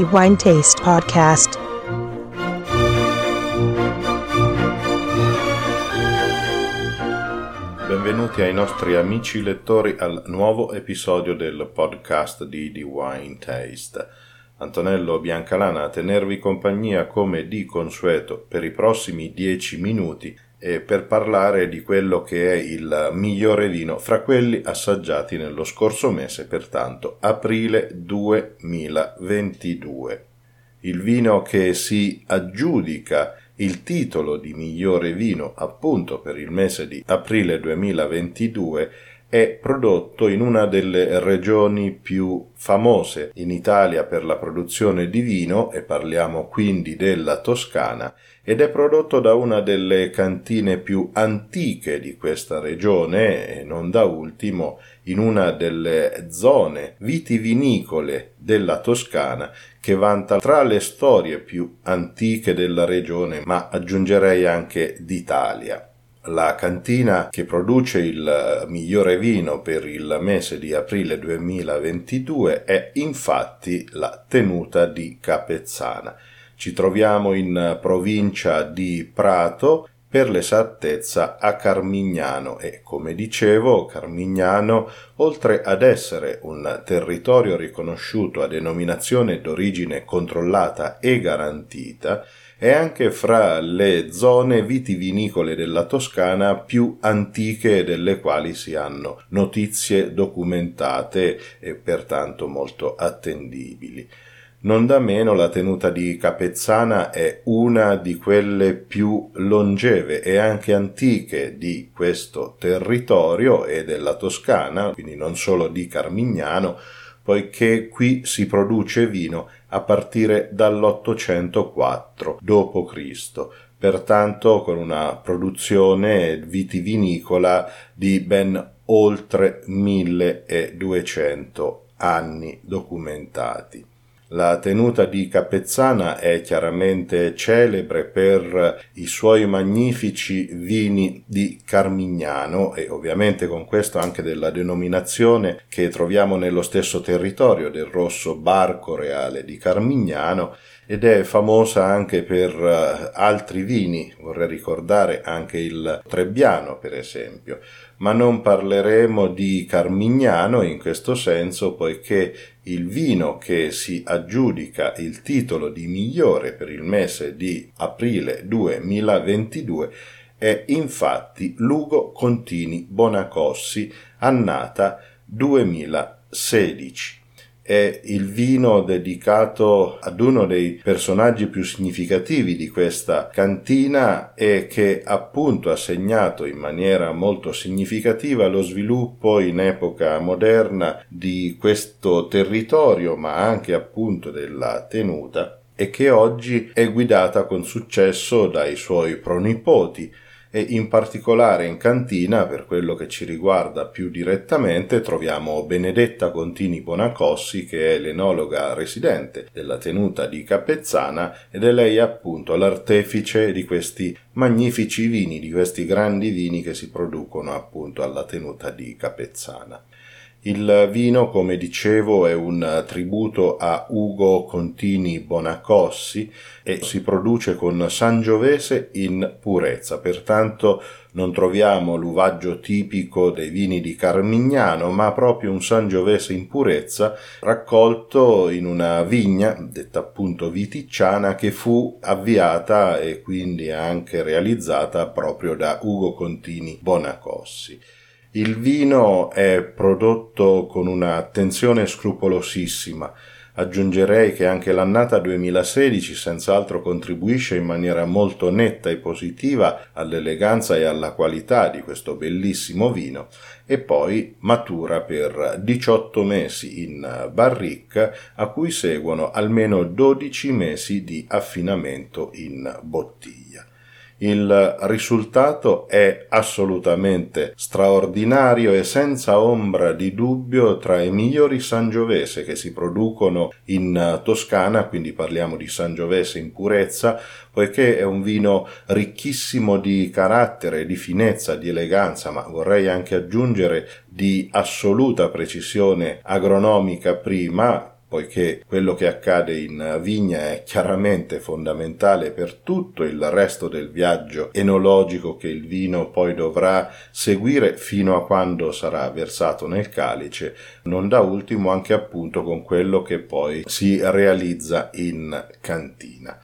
the Wine Taste Podcast. Benvenuti ai nostri amici lettori al nuovo episodio del podcast di The Wine Taste. Antonello Biancalana a tenervi compagnia come di consueto per i prossimi dieci minuti e per parlare di quello che è il migliore vino fra quelli assaggiati nello scorso mese, pertanto aprile 2022. Il vino che si aggiudica il titolo di migliore vino appunto per il mese di aprile 2022 è prodotto in una delle regioni più famose in Italia per la produzione di vino e parliamo quindi della Toscana ed è prodotto da una delle cantine più antiche di questa regione e non da ultimo in una delle zone vitivinicole della Toscana che vanta tra le storie più antiche della regione ma aggiungerei anche d'Italia. La cantina che produce il migliore vino per il mese di aprile 2022 è infatti la tenuta di Capezzana. Ci troviamo in provincia di Prato, per l'esattezza a Carmignano e, come dicevo, Carmignano, oltre ad essere un territorio riconosciuto a denominazione d'origine controllata e garantita, è anche fra le zone vitivinicole della Toscana più antiche delle quali si hanno notizie documentate e pertanto molto attendibili. Non da meno la tenuta di Capezzana è una di quelle più longeve e anche antiche di questo territorio e della Toscana, quindi non solo di Carmignano, poiché qui si produce vino a partire dall'804 d.C., pertanto con una produzione vitivinicola di ben oltre 1200 anni documentati. La tenuta di Capezzana è chiaramente celebre per i suoi magnifici vini di Carmignano e ovviamente con questo anche della denominazione che troviamo nello stesso territorio del rosso barco reale di Carmignano ed è famosa anche per uh, altri vini, vorrei ricordare anche il Trebbiano per esempio, ma non parleremo di Carmignano in questo senso poiché il vino che si aggiudica il titolo di migliore per il mese di aprile 2022 è infatti Lugo Contini Bonacossi, annata 2016 è il vino dedicato ad uno dei personaggi più significativi di questa cantina e che appunto ha segnato in maniera molto significativa lo sviluppo in epoca moderna di questo territorio ma anche appunto della tenuta e che oggi è guidata con successo dai suoi pronipoti e in particolare in cantina, per quello che ci riguarda più direttamente, troviamo Benedetta Contini Bonacossi che è l'enologa residente della tenuta di Capezzana ed è lei appunto l'artefice di questi magnifici vini, di questi grandi vini che si producono appunto alla tenuta di Capezzana. Il vino, come dicevo, è un tributo a Ugo Contini Bonacossi e si produce con Sangiovese in purezza, pertanto non troviamo l'uvaggio tipico dei vini di Carmignano, ma proprio un Sangiovese in purezza raccolto in una vigna, detta appunto viticciana, che fu avviata e quindi anche realizzata proprio da Ugo Contini Bonacossi. Il vino è prodotto con un'attenzione scrupolosissima. Aggiungerei che anche l'annata 2016 senz'altro contribuisce in maniera molto netta e positiva all'eleganza e alla qualità di questo bellissimo vino e poi matura per 18 mesi in barrique a cui seguono almeno 12 mesi di affinamento in bottiglia. Il risultato è assolutamente straordinario e senza ombra di dubbio tra i migliori Sangiovese che si producono in Toscana, quindi parliamo di Sangiovese in purezza, poiché è un vino ricchissimo di carattere, di finezza, di eleganza, ma vorrei anche aggiungere di assoluta precisione agronomica prima, poiché quello che accade in vigna è chiaramente fondamentale per tutto il resto del viaggio enologico che il vino poi dovrà seguire fino a quando sarà versato nel calice, non da ultimo anche appunto con quello che poi si realizza in cantina.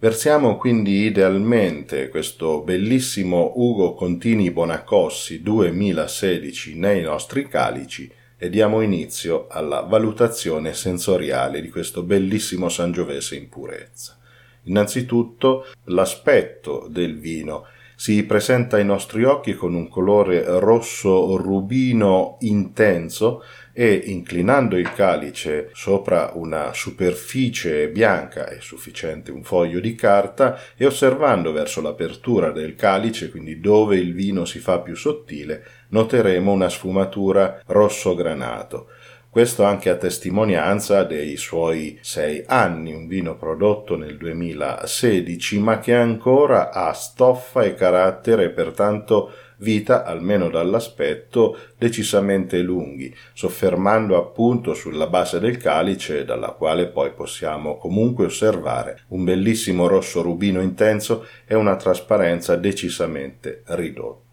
Versiamo quindi idealmente questo bellissimo Ugo Contini Bonacossi 2016 nei nostri calici e diamo inizio alla valutazione sensoriale di questo bellissimo Sangiovese in purezza. Innanzitutto l'aspetto del vino si presenta ai nostri occhi con un colore rosso rubino intenso e inclinando il calice sopra una superficie bianca è sufficiente un foglio di carta e osservando verso l'apertura del calice, quindi dove il vino si fa più sottile, noteremo una sfumatura rosso granato. Questo anche a testimonianza dei suoi sei anni, un vino prodotto nel 2016, ma che ancora ha stoffa e carattere, pertanto vita, almeno dall'aspetto, decisamente lunghi, soffermando appunto sulla base del calice, dalla quale poi possiamo comunque osservare un bellissimo rosso rubino intenso e una trasparenza decisamente ridotta.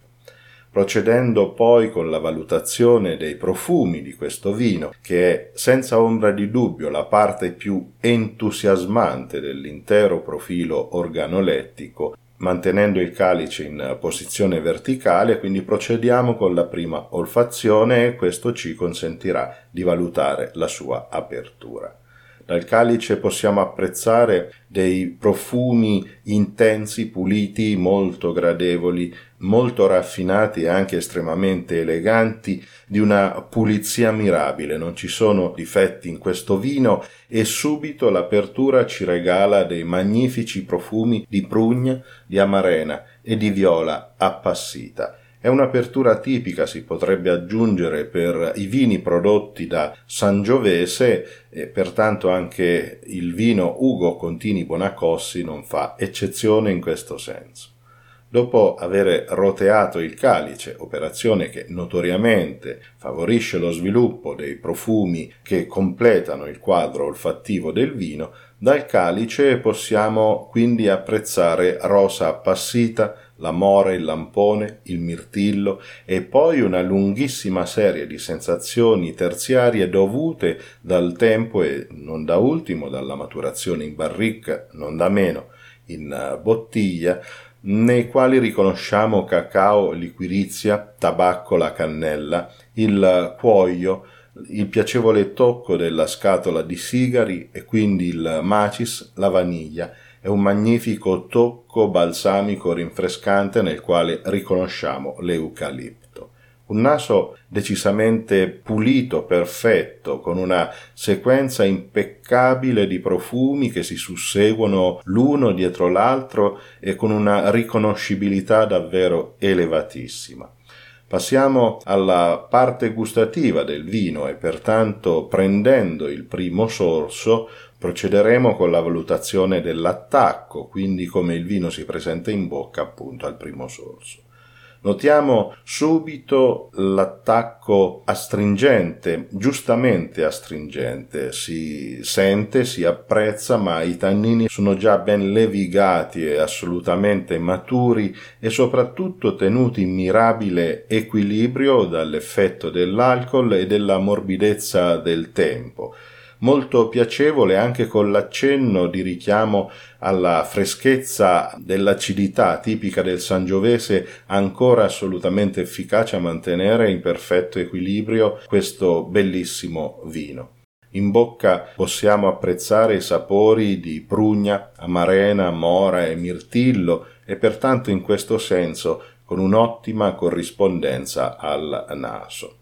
Procedendo poi con la valutazione dei profumi di questo vino, che è senza ombra di dubbio la parte più entusiasmante dell'intero profilo organolettico, mantenendo il calice in posizione verticale, quindi procediamo con la prima olfazione e questo ci consentirà di valutare la sua apertura. Dal calice possiamo apprezzare dei profumi intensi, puliti, molto gradevoli, molto raffinati e anche estremamente eleganti, di una pulizia mirabile. Non ci sono difetti in questo vino e subito l'apertura ci regala dei magnifici profumi di prugna, di amarena e di viola appassita. È un'apertura tipica, si potrebbe aggiungere, per i vini prodotti da Sangiovese e pertanto anche il vino Ugo Contini Bonacossi non fa eccezione in questo senso. Dopo aver roteato il calice, operazione che notoriamente favorisce lo sviluppo dei profumi che completano il quadro olfattivo del vino, dal calice possiamo quindi apprezzare rosa appassita, l'amore, il lampone, il mirtillo e poi una lunghissima serie di sensazioni terziarie dovute dal tempo e non da ultimo dalla maturazione in barrica, non da meno in bottiglia, nei quali riconosciamo cacao, liquirizia, tabacco, la cannella, il cuoio, il piacevole tocco della scatola di sigari e quindi il macis, la vaniglia è un magnifico tocco balsamico rinfrescante nel quale riconosciamo l'eucalipto. Un naso decisamente pulito, perfetto, con una sequenza impeccabile di profumi che si susseguono l'uno dietro l'altro e con una riconoscibilità davvero elevatissima. Passiamo alla parte gustativa del vino e pertanto prendendo il primo sorso procederemo con la valutazione dell'attacco, quindi come il vino si presenta in bocca appunto al primo sorso. Notiamo subito l'attacco astringente, giustamente astringente, si sente, si apprezza, ma i tannini sono già ben levigati e assolutamente maturi e soprattutto tenuti in mirabile equilibrio dall'effetto dell'alcol e della morbidezza del tempo molto piacevole anche con l'accenno di richiamo alla freschezza dell'acidità tipica del sangiovese ancora assolutamente efficace a mantenere in perfetto equilibrio questo bellissimo vino. In bocca possiamo apprezzare i sapori di prugna, amarena, mora e mirtillo e pertanto in questo senso con un'ottima corrispondenza al naso.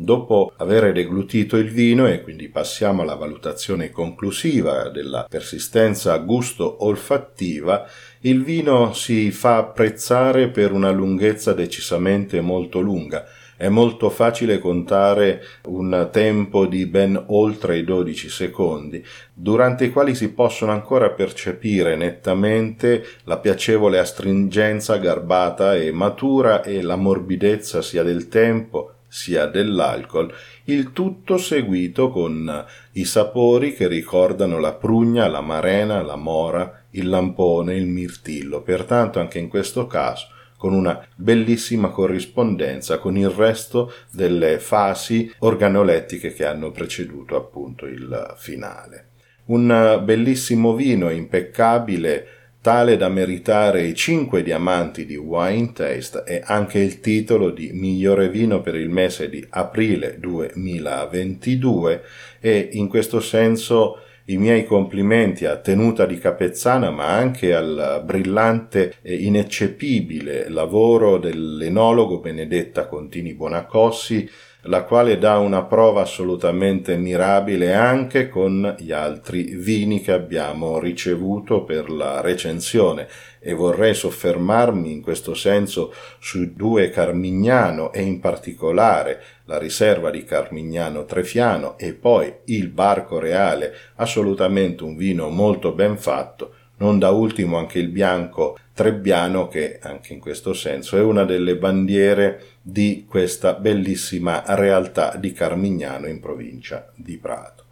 Dopo aver deglutito il vino e quindi passiamo alla valutazione conclusiva della persistenza gusto olfattiva, il vino si fa apprezzare per una lunghezza decisamente molto lunga. È molto facile contare un tempo di ben oltre i 12 secondi, durante i quali si possono ancora percepire nettamente la piacevole astringenza garbata e matura e la morbidezza sia del tempo sia dell'alcol, il tutto seguito con i sapori che ricordano la prugna, la marena, la mora, il lampone, il mirtillo. Pertanto anche in questo caso con una bellissima corrispondenza con il resto delle fasi organolettiche che hanno preceduto appunto il finale. Un bellissimo vino impeccabile tale da meritare i cinque diamanti di Wine Taste e anche il titolo di migliore vino per il mese di aprile 2022 e in questo senso i miei complimenti a Tenuta di Capezzana, ma anche al brillante e ineccepibile lavoro dell'enologo Benedetta Contini Bonacossi, la quale dà una prova assolutamente mirabile anche con gli altri vini che abbiamo ricevuto per la recensione. E vorrei soffermarmi in questo senso su due Carmignano e in particolare la riserva di Carmignano Trefiano e poi il Barco Reale, assolutamente un vino molto ben fatto, non da ultimo anche il bianco Trebbiano che anche in questo senso è una delle bandiere di questa bellissima realtà di Carmignano in provincia di Prato.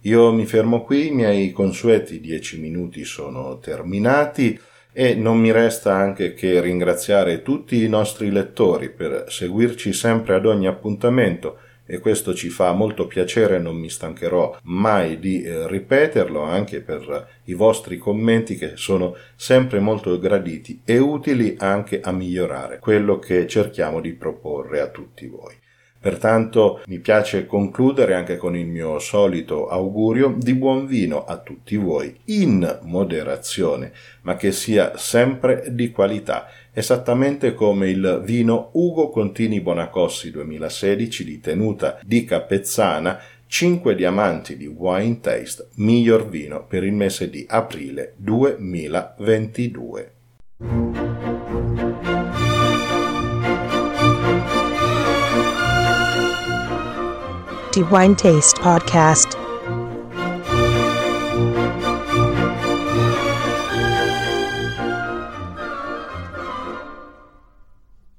Io mi fermo qui, i miei consueti dieci minuti sono terminati e non mi resta anche che ringraziare tutti i nostri lettori per seguirci sempre ad ogni appuntamento e questo ci fa molto piacere, non mi stancherò mai di eh, ripeterlo anche per i vostri commenti che sono sempre molto graditi e utili anche a migliorare quello che cerchiamo di proporre a tutti voi. Pertanto mi piace concludere anche con il mio solito augurio di buon vino a tutti voi, in moderazione, ma che sia sempre di qualità, esattamente come il vino Ugo Contini Bonacossi 2016 di tenuta di Capezzana 5 diamanti di Wine Taste, miglior vino per il mese di aprile 2022. The Wine Taste Podcast.